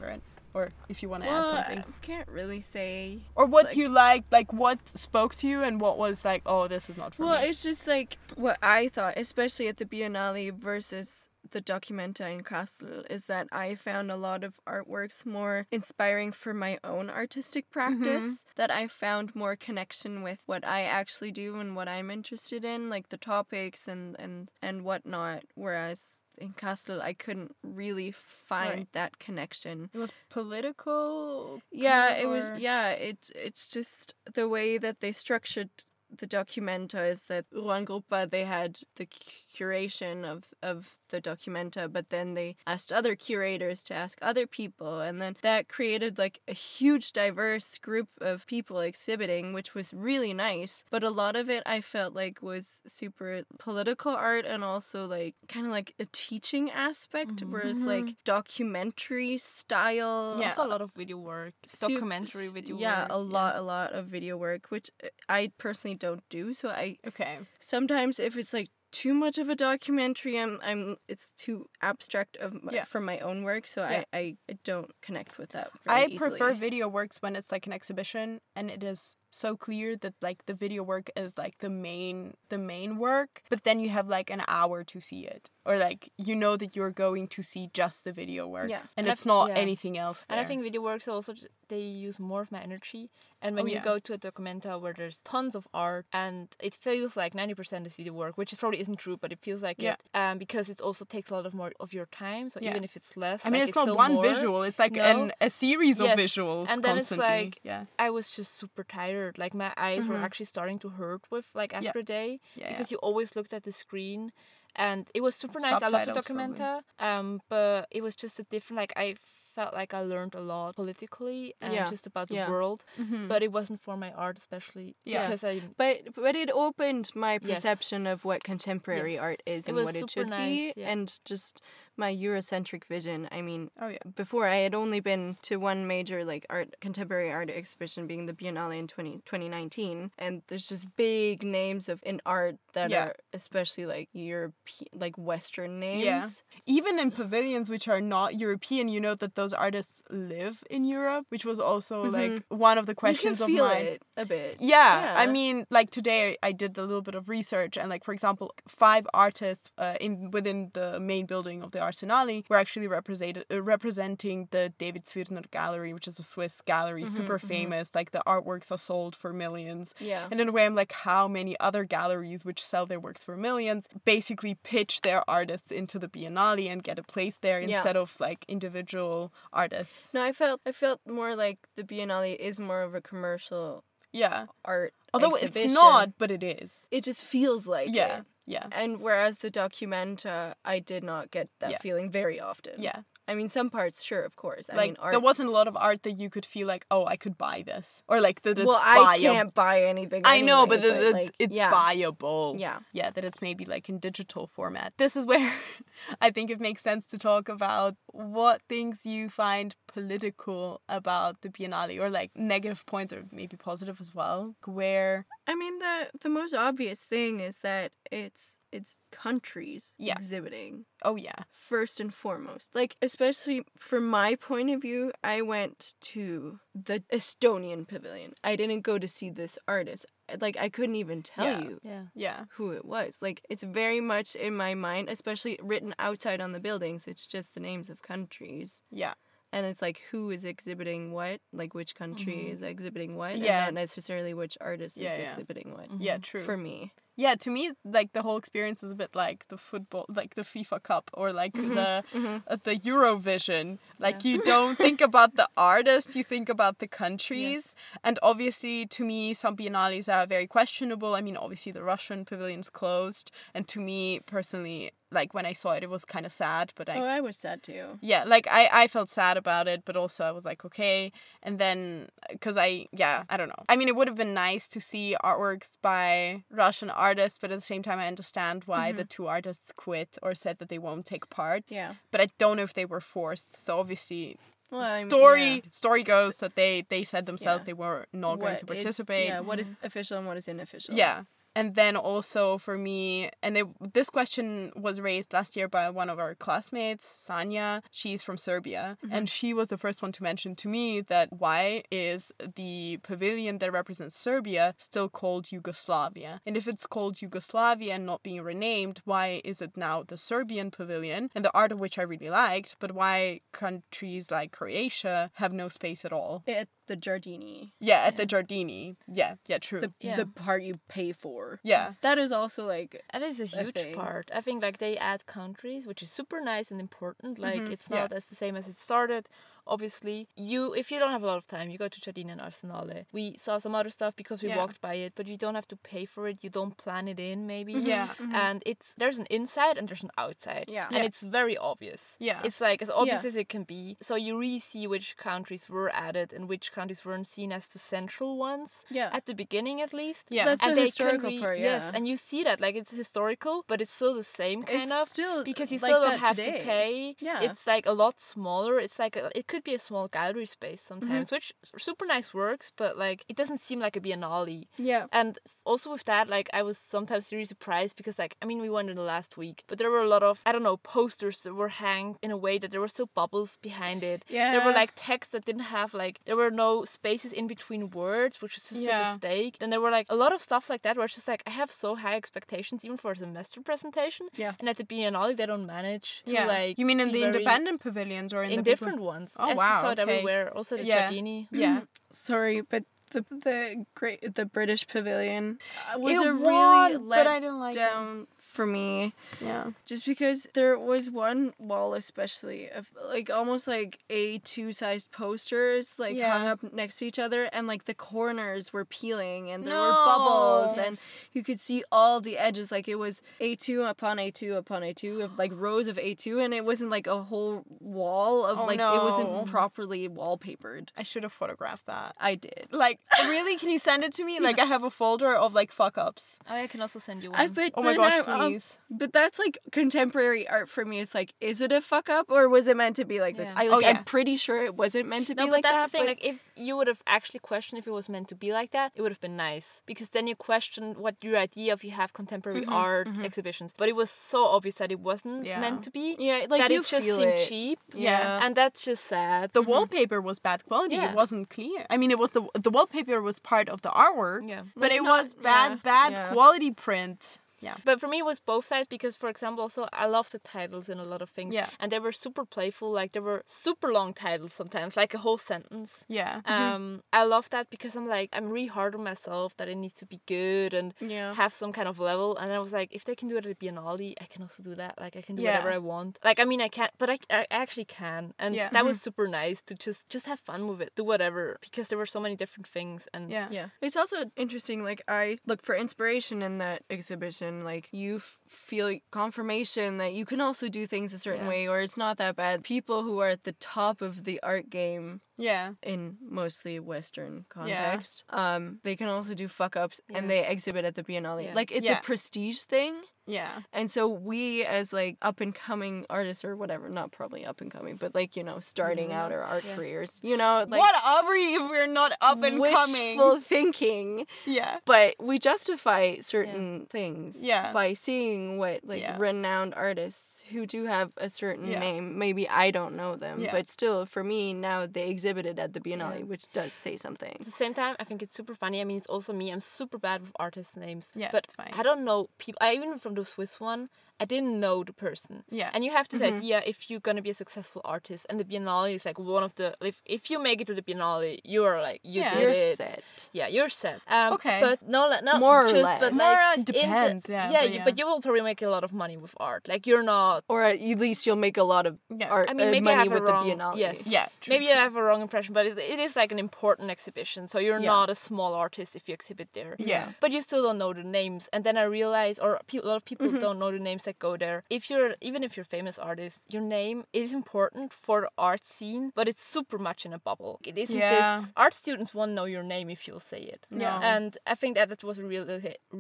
or if you want to add something I can't really say. or what like- you liked like what spoke to you and what was like oh this is not for Well, me Well, it's just like what I thought, especially at the Biennale versus the Documenta in Kassel, is that I found a lot of artworks more inspiring for my own artistic mm-hmm. practice. That I found more connection with what I actually do and what I'm interested in, like the topics and and and whatnot. Whereas in Kassel, I couldn't really find Right. that connection. it was political Yeah, it was. Yeah, it's it's just the way that they structured the documenta is that ruangrupa they had the curation of of the documenta, but then they asked other curators to ask other people, and then that created like a huge diverse group of people exhibiting, which was really nice. But a lot of it I felt like was super political art and also like kind of like a teaching aspect, mm-hmm. whereas mm-hmm. like documentary style Yeah. Also a lot of video work, documentary video yeah, work. a lot, a lot of video work, which uh, I personally don't do. So I okay sometimes if it's like too much of a documentary, I'm, I'm, it's too abstract of my, Yeah. from my own work. So Yeah. I, I, don't connect with that. I Very prefer video works when it's like an exhibition and it is so clear that like the video work is like the main the main work, but then you have like an hour to see it. Or like you know that you're going to see just the video work. Yeah. And, And it's not yeah. anything else. And I think video works also they use more of my energy. And when Oh, you yeah. go to a documenta where there's tons of art and it feels like ninety percent is video work, which is probably isn't true, but it feels like Yeah. it. Um, because it also takes a lot of more of your time. So even if it's less, I mean like, it's not still one more. visual, it's like No. an, a series of visuals And then it's like- yeah. I was just super tired. Like my eyes were actually starting to hurt with like after a day Yeah, because you always looked at the screen. And it was super nice. I love the Subtitles, probably. documenta. Um, but it was just a different. Like I felt like I learned a lot politically and Yeah, just about the yeah. world. Mm-hmm. But it wasn't for my art, especially Yeah. because I But but it opened my Yes. perception of what contemporary Yes. art is It and what it should be, yeah. and just my Eurocentric vision. I mean, Oh yeah. before I had only been to one major like art contemporary art exhibition being the Biennale in 20, 2019 and there's just big names of in art that are especially like European like western names. Yeah. Even in pavilions which are not European, you know that those artists live in Europe, which was also like one of the questions Mm-hmm. you of mine. it a bit. Yeah, I mean, like today I did a little bit of research, and like for example, five artists uh, in within the main building of the Arsenale were actually represented uh, representing the David Zwirner Gallery, which is a Swiss gallery, super famous. Like the artworks are sold for millions. Yeah. And in a way, I'm like, how many other galleries which sell their works for millions basically pitch their artists into the Biennale and get a place there Yeah. instead of like individual artists. No, I felt I felt more like the Biennale is more of a commercial Yeah. art. Although exhibition. it's not, but it is. It just feels like Yeah. it. Yeah. And whereas the documenta, I did not get that Yeah. feeling very often. Yeah. I mean, some parts, sure, of course. I like mean, art. there wasn't a lot of art that you could feel like oh i could buy this or like that it's well, I buyab- can't buy anything. i know anyway, but, that it's like, it's yeah. buyable Yeah. yeah that it's maybe like in digital format this is where i think it makes sense to talk about what things you find political about the biennale or like negative points or maybe positive as well where I mean, the the most obvious thing is that it's it's countries Yeah. exhibiting oh yeah first and foremost. Like especially from my point of view, I went to the Estonian pavilion. I didn't go to see this artist. Like I couldn't even tell Yeah. you yeah. yeah who it was. Like it's very much in my mind, especially written outside on the buildings. It's just the names of countries. yeah And it's like who is exhibiting what, like which country is exhibiting what, Mm-hmm. Yeah. and not necessarily which artist Yeah, is yeah. exhibiting what. yeah true For me, yeah to me like the whole experience is a bit like the football like the fifa cup or like the uh, the eurovision. Like you don't think about the artists you think about the countries. And obviously to me some biennales are very questionable. I mean obviously the russian pavilion's closed. And to me personally like when I saw it, it was kind of sad. But I Oh, I was sad too. yeah like i i felt sad about it but also i was like okay and then uh, because i yeah i don't know i mean it would have been nice to see artworks by russian artists but at the same time i understand why the mm-hmm. two artists quit or said that they won't take part Yeah. but i don't know if they were forced so obviously Well, story yeah. story goes that they they said themselves Yeah. they were not going to What is- participate yeah, what is mm-hmm. official and what is unofficial. yeah. And then also for me, and they, this question was raised last year by one of our classmates, Sanya. She's from Serbia. Mm-hmm. And she was the first one to mention to me that why is the pavilion that represents Serbia still called Yugoslavia? And if it's called Yugoslavia and not being renamed, why is it now the Serbian pavilion? And the art of which I really liked, but why countries like Croatia have no space at all? At the Giardini. Yeah, at the Giardini. Yeah, yeah, true. The, Yeah. the part you pay for. Yeah. That is also like That is a huge thing. part. I think like they add countries, which is super nice and important. Like mm-hmm. it's Yeah. not as the same as it started. Obviously, you if you don't have a lot of time, you go to Giardini and Arsenale. We saw some other stuff because we Yeah. walked by it, but you don't have to pay for it. You don't plan it in, maybe. Mm-hmm. Yeah. Mm-hmm. And it's there's an inside and there's an outside. Yeah. And Yeah. it's very obvious. Yeah. It's like as obvious Yeah. as it can be. So you really see which countries were added and which countries weren't seen as the central ones. Yeah. At the beginning, at least Yeah. That's and the historical re- part, Yes, and you see that like it's historical, but it's still the same kind It's of still because you like still that don't have today. to pay. Yeah. it's like a lot smaller. It's like a, it could be a small gallery space sometimes, Mm-hmm. which super nice works, but like it doesn't seem like a biennale. Yeah. And also with that, like I was sometimes really surprised because like I mean we went in the last week, but there were a lot of I don't know posters that were hanged in a way that there were still bubbles behind it. Yeah. There were like texts that didn't have like there were no spaces in between words, which is just a mistake. Then there were like a lot of stuff like that where it's just like I have so high expectations even for a semester presentation. Yeah. And at the Biennale they don't manage to yeah. like you mean in the very- independent pavilions or in, in the different one? ones. Oh, I wow, saw it okay. everywhere. Also the Yeah. Giardini. Yeah. Sorry, but the the great the British Pavilion uh, was It a really won, let but I didn't like it. Down for me. Yeah. Just because there was one wall, especially of like almost like A2 sized posters, like hung up next to each other, and like the corners were peeling and there No. were bubbles, and you could see all the edges. Like it was A2 upon A2 upon A2 of like rows of A2, and it wasn't like a whole wall of Oh, like it wasn't properly wallpapered. I should have photographed that. I did. Like, really? Can you send it to me? Like, I have a folder of like fuck ups. Oh, I can also send you one. I but Oh my gosh, I- but that's like contemporary art for me. It's like, is it a fuck up or was it meant to be like this? Yeah. I Oh, like, yeah. I'm pretty sure it wasn't meant to No, be but like that's that. the thing. Like, if you would have actually questioned if it was meant to be like that, it would have been nice because then you question what your idea of you have contemporary Mm-hmm, art exhibitions. But it was so obvious that it wasn't Yeah. meant to be. yeah, like that you it just seemed it. cheap. Yeah. and that's just sad. The wallpaper was bad quality. It wasn't clear. I mean, it was the the wallpaper was part of the artwork. Yeah. But Like, it not- was bad, bad quality print. Yeah. But for me, it was both sides because, for example, also I love the titles in a lot of things. Yeah. And they were super playful. Like they were super long titles sometimes, like a whole sentence. Yeah. Um, I love that because I'm like I'm really hard on myself that it needs to be good and Yeah. have some kind of level. And I was like, if they can do it at Biennale, I can also do that. Like I can do Yeah. whatever I want. Like I mean, I can't, but I, I actually can. And Yeah. that was super nice to just just have fun with it, do whatever because there were so many different things. And Yeah. Yeah. It's also interesting. Like, I look for inspiration in that exhibition. Like, you f- feel confirmation that you can also do things a certain Yeah. way, or it's not that bad. People who are at the top of the art game Yeah. in mostly Western context, um, they can also do fuck ups and they exhibit at the Biennale. Yeah. Like, it's Yeah. a prestige thing. Yeah. And so we as like up and coming artists or whatever, not probably up and coming, but like, you know, starting out our art Yeah. careers, you know, like what are we if we're not up and coming? wishful thinking. Yeah. But we justify certain things Yeah. by seeing what like Yeah. renowned artists who do have a certain Yeah. name. Maybe I don't know them, Yeah. but still for me now they exhibited at the Biennale, Yeah. which does say something. At the same time, I think it's super funny. I mean, it's also me. I'm super bad with artist names. Yeah, but it's fine. I don't know people. I even from the Swiss one, I didn't know the person. Yeah. And you have this idea if you're gonna be a successful artist, and the Biennale is like one of the. If if you make it to the Biennale, you are like you Yeah. did You're it. set. Yeah, you're set. Um, Okay. But no, like, not More or just, less. but More, like uh, in the- yeah, Yeah, but you- yeah. but you will probably make a lot of money with art. Like you're not. Or at least you'll make a lot of Yeah. art I mean, uh, maybe I money have a with wrong- the Biennale. yes. Yeah. true, Maybe I have a wrong impression, but it, it is like an important exhibition. So you're Yeah. not a small artist if you exhibit there. Yeah. But you still don't know the names. And then I realize, or pe- a lot of people Mm-hmm. don't know the names that go there. If you're, even if you're a famous artist, your name is important for the art scene, but it's super much in a bubble. It isn't Yeah. this. Art students won't know your name if you'll say it. No. And I think that that was a real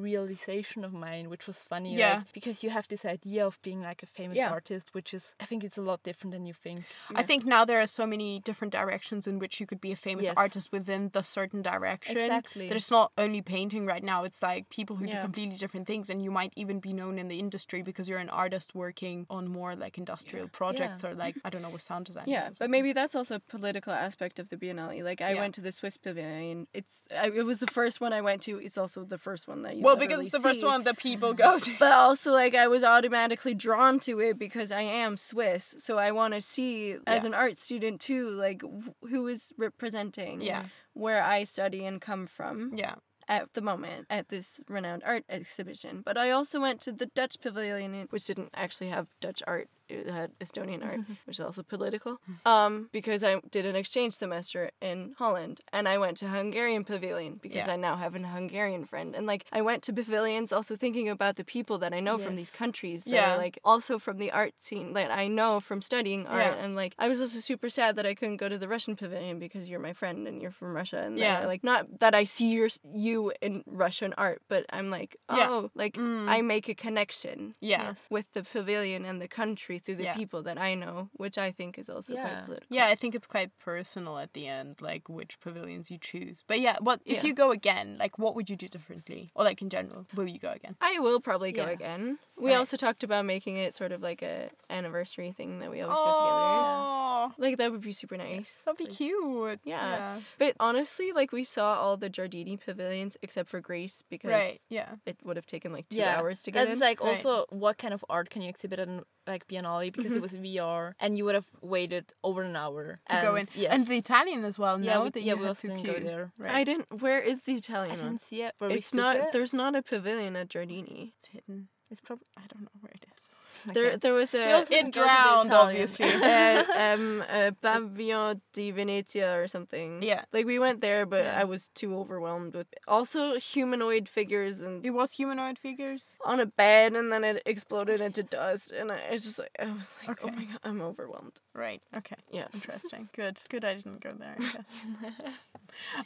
realization of mine, which was funny. Yeah. like, because you have this idea of being like a famous Yeah. artist, which is, I think it's a lot different than you think. I think now there are so many different directions in which you could be a famous Yes. artist within the certain direction. Exactly. That it's not only painting right now, it's like people who do completely different things and you might even be known in the industry because you're an artist working on more like industrial projects or like I don't know with sound design. Yeah, but maybe that's also a political aspect of the Biennale. Like I Yeah. went to the Swiss Pavilion. It's I, it was the first one I went to. It's also the first one that you Well, because it's the first one that people go to. But also like I was automatically drawn to it because I am Swiss, so I want to see as an art student too, like wh- who is representing Yeah. where I study and come from Yeah. At the moment at this renowned art exhibition. But I also went to the Dutch Pavilion, which didn't actually have Dutch art. It had Estonian art, which is also political. Um, because I did an exchange semester in Holland, and I went to Hungarian Pavilion because Yeah. I now have a Hungarian friend. And like I went to pavilions, also thinking about the people that I know from these countries that Yeah. are like also from the art scene that I know from studying art. Yeah. And like I was also super sad that I couldn't go to the Russian pavilion because you're my friend and you're from Russia. And Yeah. yeah, like not that I see your you in Russian art, but I'm like, oh, like Mm. I make a connection Yeah. Yes. with the pavilion and the country through the Yeah. people that I know, which I think is also Yeah. quite political. Yeah, I think it's quite personal at the end, like which pavilions you choose. But yeah, what if Yeah. you go again? Like, what would you do differently, or like in general, will you go again? I will probably go again. We Right. also talked about making it sort of like a anniversary thing that we always go together. Oh, Like that would be super nice. that'd be cute. Yeah. But honestly, like we saw all the Giardini pavilions except for Greece because Right. Yeah. it would have taken like two yeah, hours to get That's in. like Right. also what kind of art can you exhibit in like Biennale because it mm-hmm. was VR and you would have waited over an hour To go in, and, Yes. and the Italian as well. yeah, no, we, that yeah, you we had also didn't go there. Right. I didn't. Where is the Italian one? didn't see it. Where It's stood not. there. There's not a pavilion at Giardini. It's hidden. It's probably I don't know where it is. There, there was a. also It didn't go to the drowned, obviously. uh, um, a Pavillon di Venezia or something. Yeah. Like we went there, but Yeah. I was too overwhelmed with also humanoid figures and It was humanoid figures. on a bed, and then it exploded into dust, and I, it's just like I was like, oh my god, I'm overwhelmed. Right. Okay. Yeah. Interesting. Good. Good. I didn't go there. I.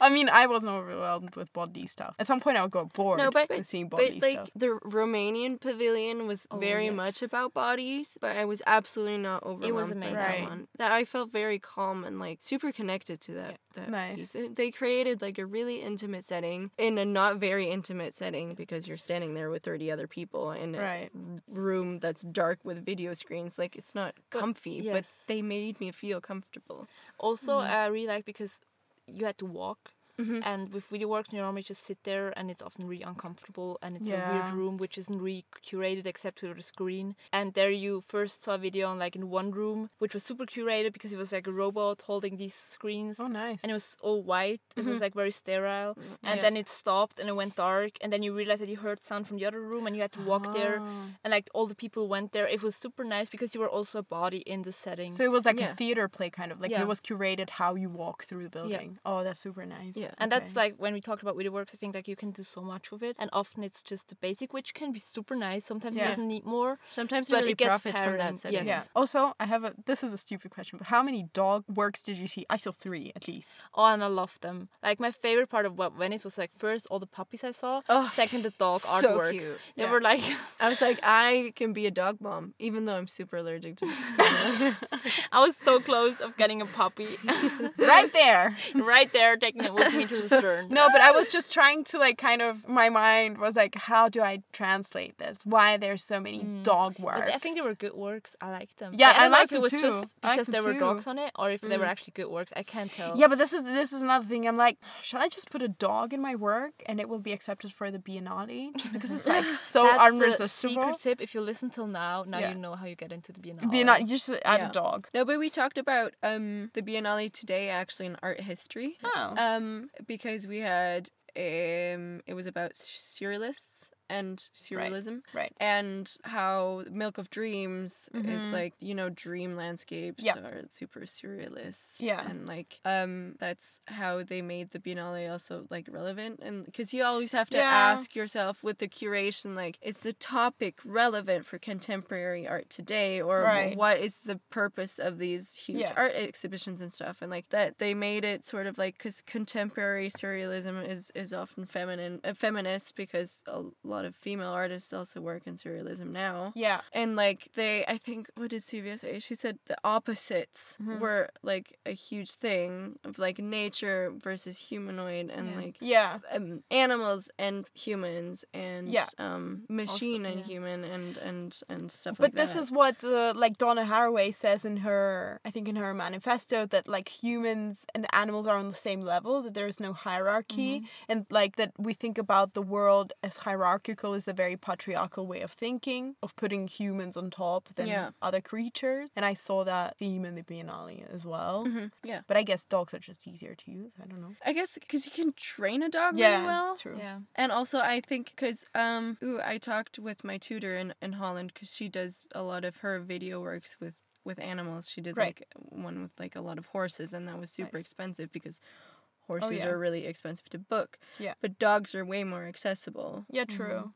I mean, I wasn't overwhelmed with body stuff. At some point, I would go bored No, but with seeing body but like stuff. the Romanian pavilion was Oh, very much yes. About bodies, but I was absolutely not overwhelmed. It was amazing. Right. That I felt very calm and like super connected to that. that Nice. piece. They created like a really intimate setting in a not very intimate setting because you're standing there with thirty other people in a Right. room that's dark with video screens. Like it's not But- comfy, but yes. they made me feel comfortable. Also, mm-hmm. I really like because you had to walk. Mhm. And with video works, you normally just sit there, and it's often really uncomfortable, and it's a weird room which isn't really curated except to the screen. And there, you first saw a video on like in one room, which was super curated because it was like a robot holding these screens, Oh, nice. and it was all white. It was like very sterile, and then it stopped and it went dark, and then you realized that you heard sound from the other room, and you had to walk there, Ah. and like all the people went there. It was super nice because you were also a body in the setting. So it was like Yeah. a theater play, kind of like Yeah. it was curated how you walk through the building. Oh, that's super nice. Yeah. And that's like when we talked about video works, I think like you can do so much with it, and often it's just the basic, which can be super nice. Sometimes Yeah. it doesn't need more. Sometimes it But really it gets profits from that setting. yes. Yeah. Also, I have a. This is a stupid question, but how many dog works did you see? I saw three at least. Oh, and I love them. Like my favorite part of what Venice was like first all the puppies I saw, Oh, second the dog so artworks. cute. They Yeah. were like, I was like, I can be a dog mom, even though I'm super allergic to. I was so close of getting a puppy, right there. right there, taking it with me to the stern. No, but I was just trying to like kind of my mind was like, how do I translate this? Why there's so many dog works? But I think they were good works. I liked them. Yeah, But I, I like it was too. just because there were too. dogs on it, or if they were actually good works. I can't tell. Yeah, but this is this is another thing. I'm like, should I just put a dog in my work and it will be accepted for the Biennale? Just because it's like so That's the secret tip. If you listen till now, now Yeah. you know how you get into the Biennale. Biennale, you just add Yeah. a dog. No, but we talked about um the Biennale today actually in art history. Oh. Um because we had um it was about surrealists and surrealism. Right. And how Milk of Dreams is like, you know, dream landscapes are super surrealist. Yeah. And like um that's how they made the Biennale also like relevant and because you always have to Yeah. ask yourself with the curation like is the topic relevant for contemporary art today or Right. what is the purpose of these huge Yeah. art exhibitions and stuff and like that they made it sort of like because contemporary surrealism is is often feminine uh, feminist because a lot of female artists also work in surrealism now Yeah. and like they i think what did Sylvia say she said the opposites Mm-hmm. were like a huge thing of like nature versus humanoid and Yeah. like Yeah. um, animals and humans and Yeah. um, machine and yeah. human and and and stuff But like this that. is what uh, like Donna Haraway says in her, I think in her manifesto that like humans and animals are on the same level, that there is no hierarchy, Mm-hmm. and like that we think about the world as hierarchical is a very patriarchal way of thinking of putting humans on top than Yeah. other creatures, and I saw that theme in the Biennale as well. Mhm, yeah. But I guess dogs are just easier to use. I don't know. I guess because you can train a dog Yeah, really well. true. Yeah. And also, I think because um, ooh, I talked with my tutor in, in Holland because she does a lot of her video works with with animals. She did Right. like one with like a lot of horses, and that was super Nice. expensive because horses oh, yeah. are really expensive to book. Yeah. But dogs are way more accessible. Yeah, true.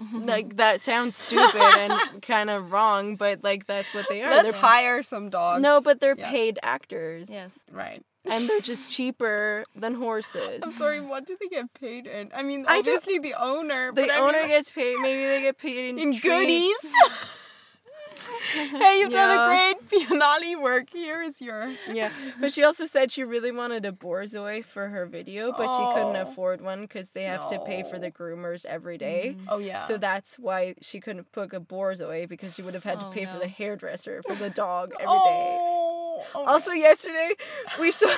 Mm-hmm. like that sounds stupid and kind of wrong, but like that's what they are. Let's They're- hire some dogs. no, but they're Yeah. paid actors. Yes. right. And they're just cheaper than horses. I'm sorry. What do they get paid in? I mean, I don't- obviously the owner. The but I owner mean, gets paid. Maybe they get paid in, in treats. goodies. hey, you've done a great Biennale work. Here is your. Yeah, but she also said she really wanted a borzoi for her video, but she couldn't Oh. afford one because they have to pay for the groomers every day. Mm-hmm. Oh yeah. So that's why she couldn't book a borzoi because she would have had to Oh, pay for the hairdresser for the dog every day. oh, oh, Also, yesterday we saw.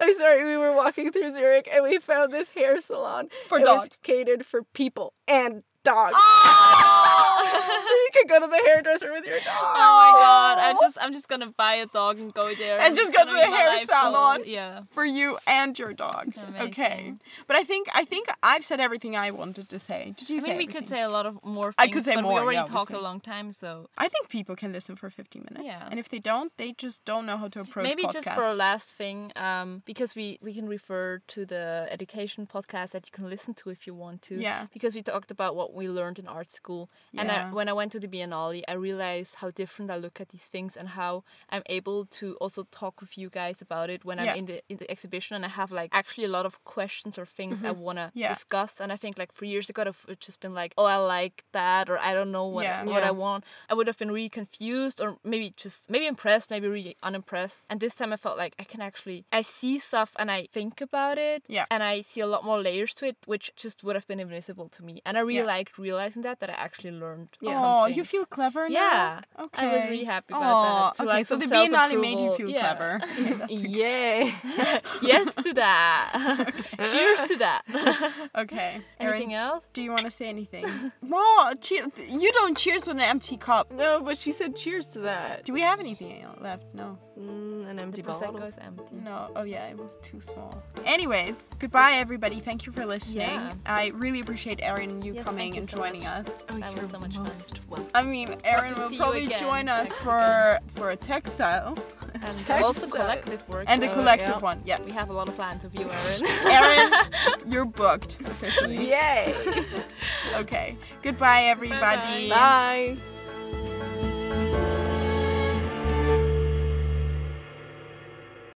I'm sorry, we were walking through Zurich and we found this hair salon. For it dogs. catered for people and dogs. Oh! You can go to the hairdresser with your dog. Oh my god! I just I'm just gonna buy a dog and go there. And just go gonna the hair salon. goal. Yeah. for you and your dog. Okay. But I think I think I've said everything I wanted to say. Did you I say mean, we could say a lot of more. I could say but more, We already yeah, talked a long time, so I think people can listen for 15 minutes. Yeah. And if they don't, they just don't know how to approach maybe just for a last thing, um, because we we can refer to the education podcast that you can listen to if you want to. Yeah. Because we talked about what we learned in art school, and I, When I went to the Biennale, I realized how different I look at these things and how I'm able to also talk with you guys about it when Yeah. I'm in the in the exhibition, and I have like actually a lot of questions or things I wanna Mm-hmm. Yeah. discuss. And I think like three years ago, I've just been like, oh, I like that, or I don't know what Yeah. what Yeah. I want. I would have been really confused, or maybe just maybe impressed, maybe really unimpressed. And this time, I felt like I can actually I see stuff and I think about it, Yeah. and I see a lot more layers to it, which just would have been invisible to me. And I really liked realizing that that I actually learned. Yeah. some Oh, you feel clever now? Yeah, Okay. I was really happy about Aw, that. To okay, like so some the Biennale made you feel Yeah. clever. Okay, that's okay. Yay! yes to that. Cheers to that. okay. Anything Erin, else? do you want to say anything? Wow, cheer- you don't cheers with an empty cup. no, but she said cheers to that. Do we have anything left? No. Mm, an empty The prosecco bottle. is empty. No. Oh yeah, it was too small. Anyways, goodbye everybody. Thank you for listening. Yeah. I really appreciate Erin and you Yes, coming and so joining much. us. Oh, That you're so much fun. Most welcome. I mean, Erin will probably join us Back for for a textile And Textile. also collective work. and a collective yeah. one. Yeah. We have a lot of plans with you, Erin. Erin, you're booked officially. Yay! Okay. Goodbye everybody. Bye.